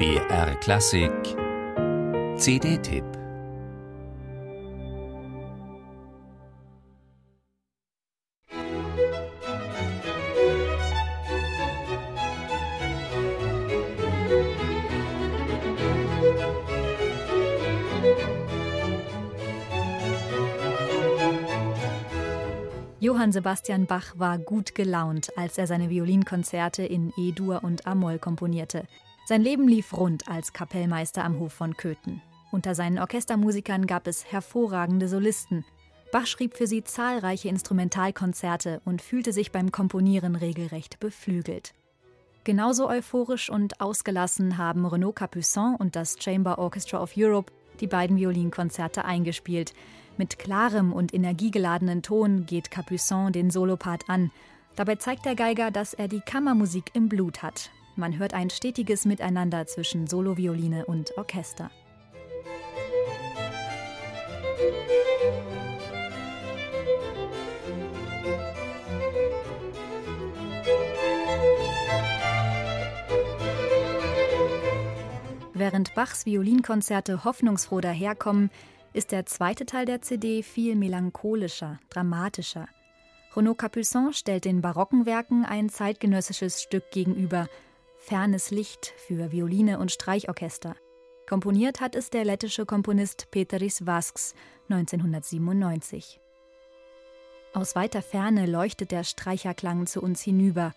BR Klassik CD-Tipp Johann Sebastian Bach war gut gelaunt, als er seine Violinkonzerte in E-Dur und A-Moll komponierte. Sein Leben lief rund als Kapellmeister am Hof von Köthen. Unter seinen Orchestermusikern gab es hervorragende Solisten. Bach schrieb für sie zahlreiche Instrumentalkonzerte und fühlte sich beim Komponieren regelrecht beflügelt. Genauso euphorisch und ausgelassen haben Renaud Capuçon und das Chamber Orchestra of Europe die beiden Violinkonzerte eingespielt. Mit klarem und energiegeladenen Ton geht Capuçon den Solopart an. Dabei zeigt der Geiger, dass er die Kammermusik im Blut hat. Man hört ein stetiges Miteinander zwischen Solovioline und Orchester. Während Bachs Violinkonzerte hoffnungsfroh daherkommen, ist der zweite Teil der CD viel melancholischer, dramatischer. Renaud Capuçon stellt den barocken Werken ein zeitgenössisches Stück gegenüber, Fernes Licht für Violine und Streichorchester. Komponiert hat es der lettische Komponist Peteris Vasks 1997. Aus weiter Ferne leuchtet der Streicherklang zu uns hinüber,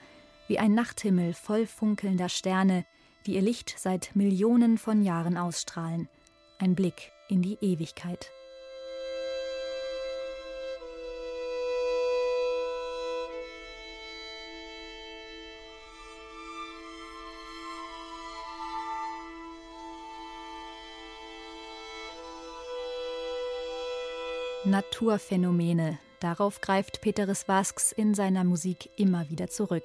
wie ein Nachthimmel voll funkelnder Sterne, die ihr Licht seit Millionen von Jahren ausstrahlen. Ein Blick in die Ewigkeit. Naturphänomene, darauf greift Peteris Vasks in seiner Musik immer wieder zurück.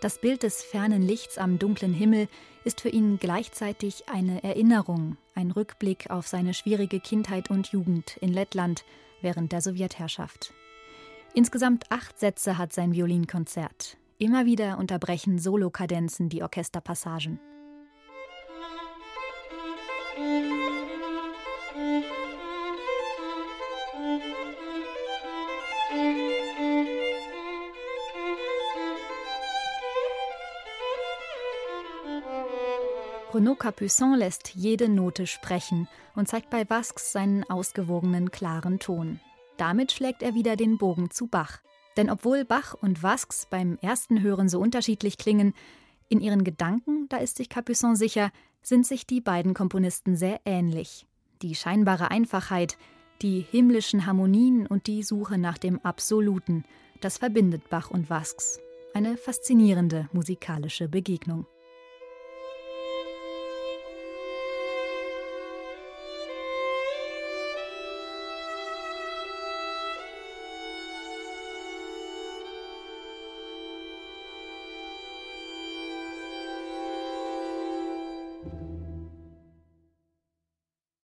Das Bild des fernen Lichts am dunklen Himmel ist für ihn gleichzeitig eine Erinnerung, ein Rückblick auf seine schwierige Kindheit und Jugend in Lettland während der Sowjetherrschaft. Insgesamt acht Sätze hat sein Violinkonzert. Immer wieder unterbrechen Solokadenzen die Orchesterpassagen. Renaud Capuçon lässt jede Note sprechen und zeigt bei Vasques seinen ausgewogenen, klaren Ton. Damit schlägt er wieder den Bogen zu Bach. Denn obwohl Bach und Vasques beim ersten Hören so unterschiedlich klingen, in ihren Gedanken, da ist sich Capuçon sicher, sind sich die beiden Komponisten sehr ähnlich. Die scheinbare Einfachheit, die himmlischen Harmonien und die Suche nach dem Absoluten, das verbindet Bach und Vasques. Eine faszinierende musikalische Begegnung.